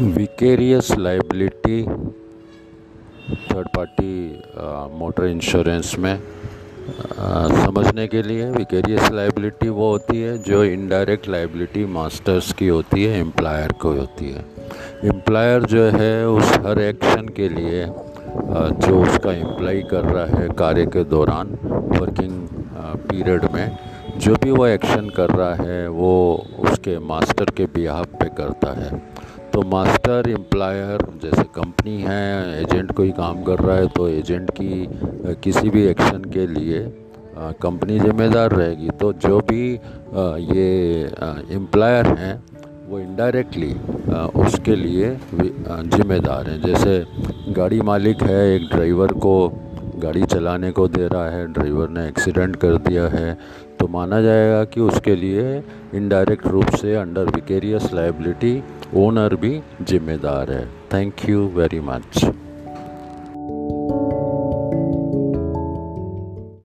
Vicarious liability third party motor insurance में आ, समझने के लिए विकेरियस लाइबिलिटी वो होती है जो इनडायरेक्ट लाइबिलिटी मास्टर्स की होती है एम्प्लायर को होती है। एम्प्लायर जो है उस हर एक्शन के लिए जो उसका एम्प्लॉय कर रहा है कार्य के दौरान वर्किंग पीरियड में जो भी वो एक्शन कर रहा है वो उसके मास्टर के बिहाफ पे करता है। तो मास्टर एम्प्लायर जैसे कंपनी है एजेंट कोई काम कर रहा है तो एजेंट की किसी भी एक्शन के लिए कंपनी ज़िम्मेदार रहेगी। तो जो भी ये एम्प्लायर हैं, वो इनडायरेक्टली उसके लिए ज़िम्मेदार हैं। जैसे गाड़ी मालिक है, एक ड्राइवर को गाड़ी चलाने को दे रहा है ड्राइवर ने एक्सीडेंट कर दिया है तो माना जाएगा कि उसके लिए इनडायरेक्ट रूप से अंडर विकेरियस लाइबिलिटी ओनर भी जिम्मेदार है। Thank you very much